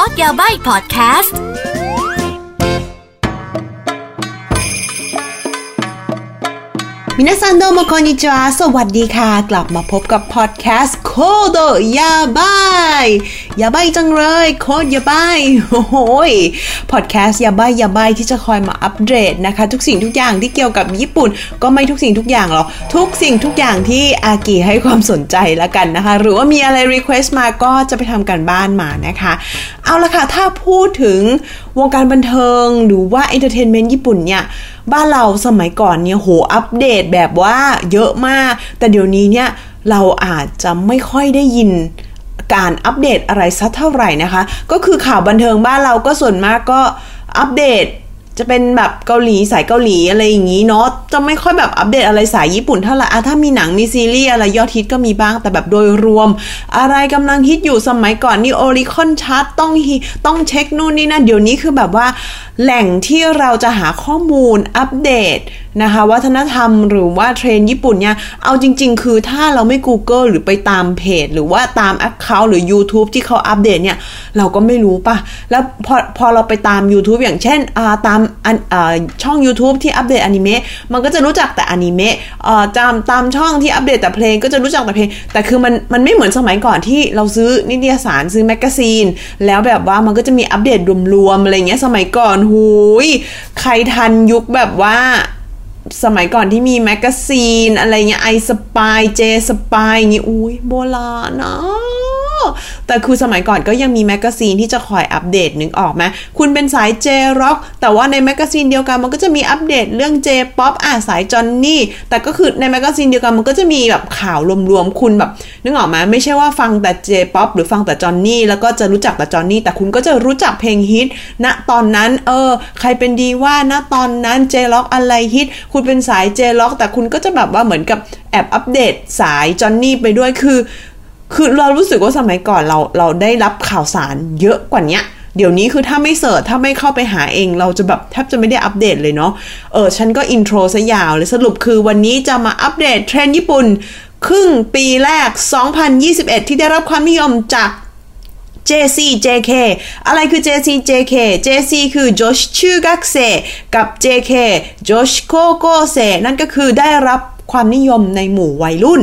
อร์สยาใบพอดแคสต์ みなさんどうもこんにちは สวัสดีค่ะ กลับมาพบกับพอดแคสต์โคโดやばいやばい จังเลย โคดยาบายโอ้โหพอดแคสต์ やばいやばい ที่จะคอยมาอัปเดตนะคะ ทุกสิ่งทุกอย่างที่เกี่ยวกับญี่ปุ่น ก็ไม่ทุกสิ่งทุกอย่างหรอกทุกสิ่งทุกอย่างที่อากิให้ความสนใจแล้วกันนะคะ หรือว่ามีอะไร request มาก็จะไปทำการบ้านมานะคะ เอาละค่ะถ้าพูดถึง วงการบันเทิงหรือว่า entertainment ญี่ปุ่นเนี่ยบ้านเราสมัยก่อนเนี่ยโหอัปเดตแบบว่าเยอะมาก แต่เดี๋ยวนี้เนี่ยเราอาจจะไม่ค่อยได้ยินการอัปเดตอะไรสักเท่าไหร่นะคะ ก็คือข่าวบันเทิงบ้านเราก็ส่วนมากก็อัปเดต จะเป็นแบบเกาหลีสายเกาหลีอะไรอย่างนี้เนาะจะไม่ค่อยแบบอัปเดตอะไรสายญี่ปุ่นเท่าไหร่อะถ้ามีหนังมีซีรีส์อะไรยอดฮิตก็มีบ้างแต่แบบโดยรวม อะไรกำลังฮิตอยู่สมัยก่อนนี่ Oricon chart ต้องต้องเช็คนู่นนี่นั่นเดี๋ยวนี้คือแบบว่า แหล่งที่เราจะหาข้อมูลอัปเดตนะคะ วัฒนธรรมหรือว่าเทรนด์ญี่ปุ่นเนี่ยเอาจริง ๆ คือถ้าเราไม่ Google หรือไปตามเพจ หรือว่าตาม account หรือ YouTube ที่เขาอัปเดตเนี่ยเราก็ไม่รู้ป่ะแล้วพอพอเราไปตาม YouTube อย่างเช่นตามช่อง YouTube ที่อัปเดตอนิเมะมันก็จะรู้จักแต่อนิเมะตามตามช่องที่อัปเดตแต่เพลงก็จะรู้จักแต่เพลง แต่คือมันมันไม่เหมือนสมัยก่อนที่เราซื้อนิตยสารซื้อ magazine แล้วแบบว่ามันก็จะมีอัปเดตรวมๆอะไรเงี้ยสมัยก่อนหูยใครทันยุคแบบว่าสมัยก่อนที่มี magazine อะไรเงี้ย I-Spy J-Spy อย่างงี้อุ้ยโบราณนะ แต่คือสมัยก่อนก็ยังมี magazine ที่จะคอยอัปเดตนึกออกไหมคุณเป็นสาย J-rock แต่ว่าใน magazine เดียวกันมันก็จะมีอัปเดตเรื่อง J-pop อะสายจอนนี่แต่ก็คือใน magazine เดียวกันมันก็จะมีแบบข่าวรวมๆคุณแบบนึกออกไหมไม่ใช่ว่าฟังแต่ J-pop หรือฟังแต่จอนนี่แล้วก็จะรู้จักแต่จอนนี่แต่คุณก็จะรู้จักเพลงฮิตณตอนนั้นเออ ใครเป็นดีว่าณตอนนั้น J-rock อะไรฮิตคุณเป็นสาย J-rock แต่คุณก็จะแบบว่าเหมือนกับแอบอัปเดตสายจอนนี่ไปด้วยคือ คือเรารู้สึกว่าสมัยก่อนเราเราได้รับข่าวสารเยอะกว่านี้เดี๋ยวนี้คือถ้าไม่ search ถ้าไม่เข้าไปหาเอง เราจะแบบแทบจะไม่ได้อัปเดตเลยเนาะเออฉันก็ intro ซะยาวเลยสรุปคือวันนี้จะมาอัปเดตเทรนด์ญี่ปุ่น ครึ่งปีแรก 2021 ที่ได้รับความนิยมจาก JC JK อะไรคือ JC JK JC คือ Josh ชื่อกักเซกับ JK Josh โ o โกเซนั่นก็คือได้รับความนิยมในหมู่วัยรุ่น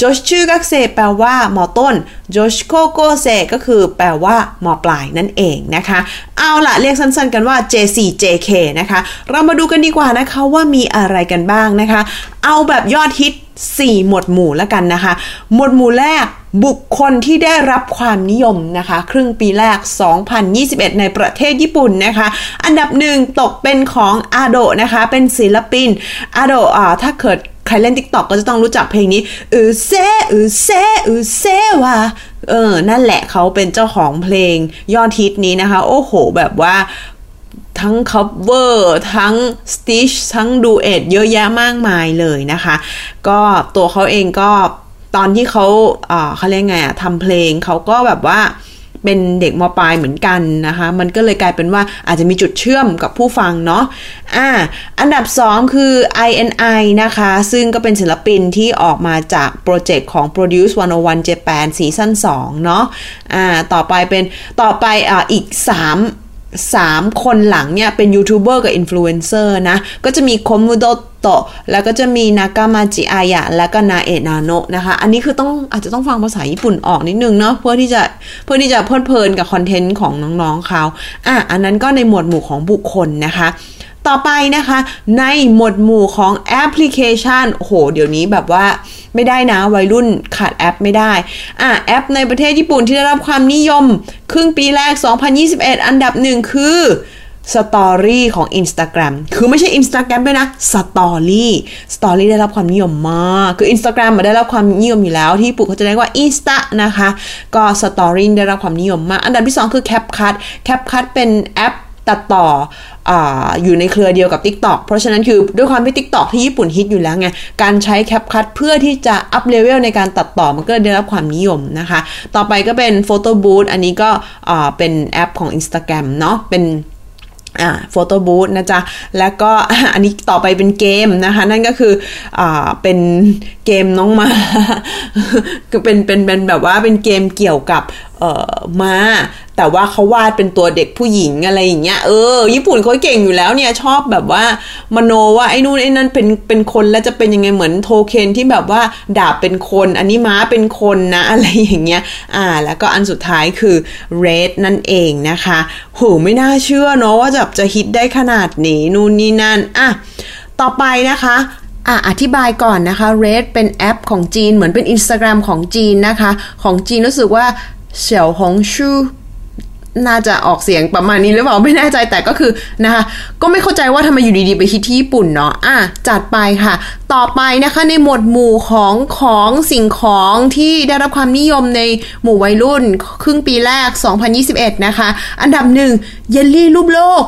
จชชื่อกักเซแปลว่ามอต้นจชโคโกเซก็คือแปลว่ามอปลายนั่นเองนะคะ เอาละเรียกสั้นๆกันว่า J4JK นะคะ เรามาดูกันดีกว่านะคะว่ามีอะไรกันบ้างนะคะ เอาแบบยอดฮิต 4 หมวดหมู่แล้วกันนะคะ หมวดหมู่แรกบุคคลที่ได้รับความนิยมนะคะ ครึ่งปีแรก 2021 ในประเทศญี่ปุ่นนะคะ อันดับหนึ่งตกเป็นของอาโดนะคะ เป็นศิลปินAdo อ่าถ้าเกิด ใครเล่น TikTok ก็จะต้องรู้จักเพลงนี้อือเซอือเซอือเซวะเออ นั่นแหละเขาเป็นเจ้าของเพลงยอดฮิตนี้นะคะ โอ้โห แบบว่าทั้ง cover ทั้ง stitch ทั้ง duet เยอะแยะมากมายเลยนะคะ ก็ตัวเขาเองก็ตอนที่เขาเขาเรียกไงอะทำเพลงเขาก็แบบว่า เป็นเด็กมปลายเหมือนกันนะคะ มันก็เลยกลายเป็นว่าอาจจะมีจุดเชื่อมกับผู้ฟังเนาะอ่าอันดับ 2 คือ INI นะคะ ซึ่งก็เป็นศิลปินที่ออกมาจากโปรเจกต์ของ Produce 101 Japan ซีซั่น2เนาะอ่าต่อไปเป็นต่อไปอ่าอีก 3 3 คนหลังเนี่ย เป็นยูทูบเบอร์กับอินฟลูเอนเซอร์นะ ก็จะมีคอมูโดโตะแล้วก็จะมีนากามาจิอายะ และก็นาเอะนาโนะนะคะ อันนี้คือต้องอาจจะต้องฟังภาษาญี่ปุ่นออกนิดนึงเนาะเพื่อที่จะเพื่อที่จะเพลิดเพลินกับคอนเทนต์ของน้องๆเขาอะอันนั้นก็ในหมวดหมู่ของบุคคลนะคะ ต่อไปนะคะในหมวดหมู่ของแอปพลิเคชันโอ้โห เดี๋ยวนี้แบบว่าไม่ได้นะ วัยรุ่นขาดแอปไม่ได้อะแอปในประเทศญี่ปุ่นที่ได้รับความนิยม ครึ่งปีแรก 2021 อันดับหนึ่งคือ story ของ Instagram คือไม่ใช่ Instagram ด้วยนะ story story ได้รับความนิยมมาก คือ Instagram มาได้รับความนิยมอยู่แล้ว ที่ญี่ปุ่นเขาจะเรียกว่า Insta นะคะ ก็ story ได้รับความนิยมมาก อันดับที่ 2 คือ CapCut CapCut เป็นแอป ตัดต่ออยู่ในเครือเดียวกับ TikTok เพราะฉะนั้นคือด้วยความที่ TikTok ที่ญี่ปุ่นฮิตอยู่แล้วไง การใช้ CapCut เพื่อที่จะ up level ในการตัดต่อมันก็ได้รับความนิยมนะคะ ต่อไปก็เป็น Photo Booth อันนี้ก็เป็นแอปของ Instagram เนาะเป็นอ่า photo booth นะจ๊ะ แล้วก็อันนี้ต่อไปเป็นเกมนะคะ นั่นก็คืออ่าเป็นเกมน้องมาคือเป็นเป็นเป็นแบบว่าเป็นเกมเกี่ยวกับ เอ่อมาแต่ว่าเขาวาดเป็นตัวเด็กผู้หญิงอะไรอย่างเงี้ยเออญี่ปุ่นเขาเก่งอยู่แล้วเนี่ยชอบแบบว่ามโนว่าไอ้นู่นไอ้นั่นเป็นเป็นคนแล้วจะเป็นยังไงเหมือนโทเค็นที่แบบว่าดาบเป็นคน อันนี้ม้าเป็นคนนะอะไรอย่างเงี้ยอ่า แล้วก็อันสุดท้ายคือ red นั่นเองนะคะโหไม่น่าเชื่อเนาะว่าจะจะฮิตได้ขนาดนี้นู่นนี่นั่นอะต่อไปนะคะอะอธิบายก่อนนะคะ Red เป็นแอปของจีนเหมือนเป็น Instagram ของจีนนะคะ ของจีนรู้สึกว่า เฉียวหงชูน่าจะออกเสียงประมาณนี้หรือเปล่าไม่แน่ใจแต่ก็คือนะคะ ก็ไม่เข้าใจว่าทำไมอยู่ดีๆไปฮิตที่ญี่ปุ่นเนาะอะจัดไปค่ะ ต่อไปนะคะในหมวดหมู่ของของสิ่งของที่ได้รับความนิยมในหมู่วัยรุ่น ครึ่งปีแรก 2021 นะคะ อันดับหนึ่งเยลลี่รูปโลก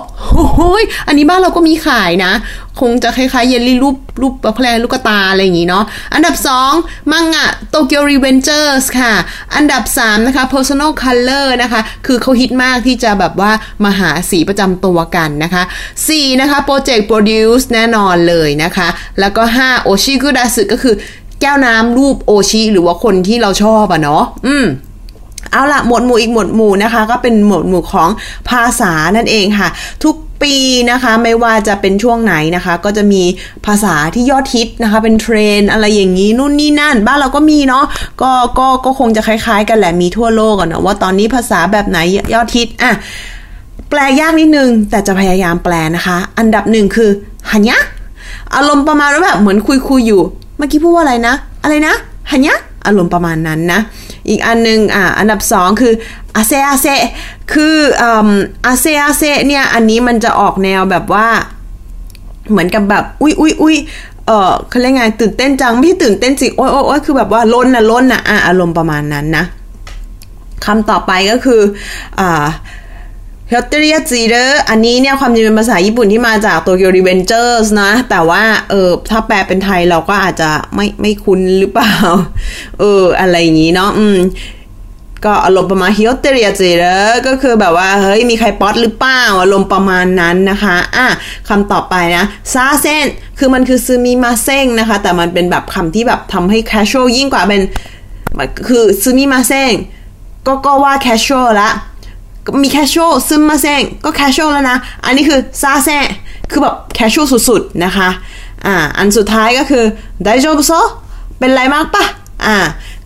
โอ้ยอันนี้บ้านเราก็มีขายนะ คงจะคล้ายๆเยลลี่รูปรูปแบบลูกตา อะไรอย่างงี้เนาะอันดับ 2 มังงะ Tokyo Revengers ค่ะ อันดับ 3 นะคะ personal color นะคะ คือเขาฮิตมากที่จะแบบว่ามาหาสีประจำตัวกันนะคะ 4 นะคะ project produce แน่นอนเลยนะคะ แล้วก็ 5 推しグラスก็คือแก้วน้ำรูป推し หรือว่าคนที่เราชอบอะเนาะอืมเอาละหมวดหมู่อีกหมวดหมู่นะคะ ก็เป็นหมวดหมู่ของภาษานั่นเองค่ะ ทุกปีนะคะไม่ว่าจะเป็นช่วงไหนนะคะ ก็จะมีภาษาที่ยอดฮิตนะคะ เป็นเทรนอะไรอย่างนี้นู่นนี่นั่น บ้านเราก็มีเนาะก็ก็ก็คงจะคล้าย ๆ กันแหละมีทั่วโลกอะเนาะว่าตอนนี้ภาษาแบบไหนยอดฮิตอะแปลยากนิดนึง แต่จะพยายามแปลนะคะ อันดับหนึ่งคือหันยะ อารมณ์ประมาณว่าแบบเหมือนคุยคุยอยู่ เมื่อกี้พูดว่าอะไรนะ อะไรนะหันยะอารมณ์ประมาณนั้นนะ อีกอันนึงอ่าอันดับสองคืออาเซอาเซคืออาเซอาเซเนี่ยอันนี้มันจะออกแนวแบบว่า เหมือนกับแบบอุ้ยอุ้ยอุ้ยเออเขาเรียกไงตื่นเต้นจัง ไม่ใช่ตื่นเต้นสิโอ้ยโอ้ยคือแบบว่าล้นนะล้นนะอะอารมณ์ประมาณนั้นนะคำต่อไปก็คืออ่า ฮลเตอรียจีเดอร์อันนี้เนี่ยความจริงเป็นภาษาญี่ปุ่นที่มาจากโตเกียวรีเวนเจอร์สนะ แต่ว่าเออถ้าแปลเป็นไทยเราก็อาจจะไม่ไม่คุ้นหรือเปล่า เออ อะไรอย่างนี้เนาะอืมก็อารมณ์ประมาณฮิโอเตเรียจีเดอก็คือแบบว่า เฮ้ย มีใครป๊อตหรือเปล่าอารมณ์ประมาณนั้นนะคะ อะคำต่อไปนะซาเซนคือมันคือซึมิมาเซ็งนะคะ แต่มันเป็นแบบคำที่แบบทำให้ casual ยิ่งกว่าเป็น คือซึมิมาเซ็งก็ก็ว่า casual ละ มี casual ซึมมาเซงก็ casual แล้วนะ อันนี้คือซาเซคือแบบ casual สุดๆ นะคะ อ่า อันสุดท้ายก็คือไดโจบุโซเป็นไรมากปะอ่า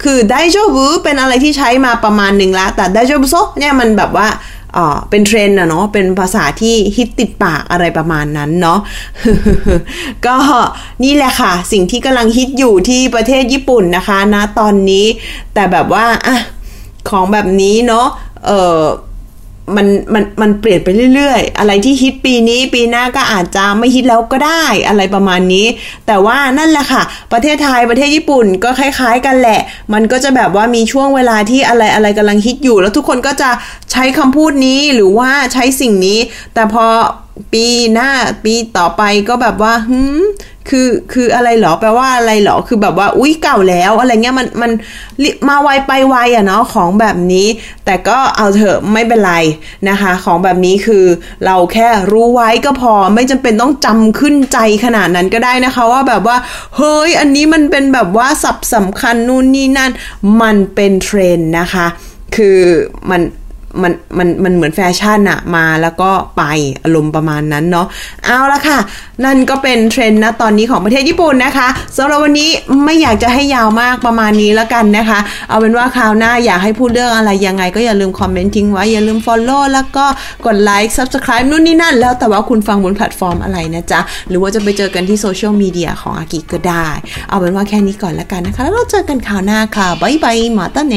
คือไดโจบุเป็นอะไรที่ใช้มาประมาณหนึ่งละ แต่ไดโจบุโซเนี่ยมันแบบว่าอ่าเป็นเทรนด์นะเนาะ เป็นภาษาที่ฮิตติดปากอะไรประมาณนั้นเนาะ ก็นี่แหละค่ะ สิ่งที่กำลังฮิตอยู่ที่ประเทศญี่ปุ่นนะคะนะตอนนี้ แต่แบบว่าอะของแบบนี้เนาะ เออ มันมันมันเปลี่ยนไปเรื่อยๆ อะไรที่ฮิตปีนี้ปีหน้าก็อาจจะไม่ฮิตแล้วก็ได้อะไรประมาณนี้ แต่ว่านั่นแหละค่ะ ประเทศไทยประเทศญี่ปุ่นก็คล้าย ๆ กันแหละ มันก็จะแบบว่ามีช่วงเวลาที่อะไรอะไรกำลังฮิตอยู่ แล้วทุกคนก็จะใช้คำพูดนี้หรือว่าใช้สิ่งนี้ แต่พอ ปีหน้าปีต่อไปก็แบบว่าหืมคือคืออะไรหรอแปลว่าอะไรหรอคือแบบว่า อุ้ยเก่าแล้วอะไรเงี้ยมันมันมาไวไปไวอะเนาะของแบบนี้ แต่ก็เอาเถอะไม่เป็นไรนะคะ ของแบบนี้คือเราแค่รู้ไว้ก็พอไม่จำเป็นต้องจำขึ้นใจขนาดนั้นก็ได้นะคะว่าแบบว่า เฮ้ยอันนี้มันเป็นแบบว่าสับสำคัญนู่นนี่นั่น มันเป็นเทรนนะคะ คือมัน มันมันมันเหมือนแฟชั่นอะมาแล้วก็ไปอารมณ์ประมาณนั้นเนาะเอาละค่ะ นั่นก็เป็นเทรนด์นะตอนนี้ของประเทศญี่ปุ่นนะคะสำหรับวันนี้ไม่อยากจะให้ยาวมากประมาณนี้แล้วกันนะคะ เอาเป็นว่าคราวหน้าอยากให้พูดเรื่องอะไรยังไง ก็อย่าลืมคอมเมนต์ทิ้งไว้อย่าลืม Follow แล้วก็กดไลค์ Subscribe นู่นนี่นั่น แล้วแต่ว่าคุณฟังบนแพลตฟอร์มอะไรนะจ๊ะ หรือว่าจะไปเจอกันที่โซเชียลมีเดียของอากิก็ได้ เอาเป็นว่าแค่นี้ก่อนแล้วกันนะคะ แล้วเราเจอกันคราวหน้าค่ะบ๊ายบายまたね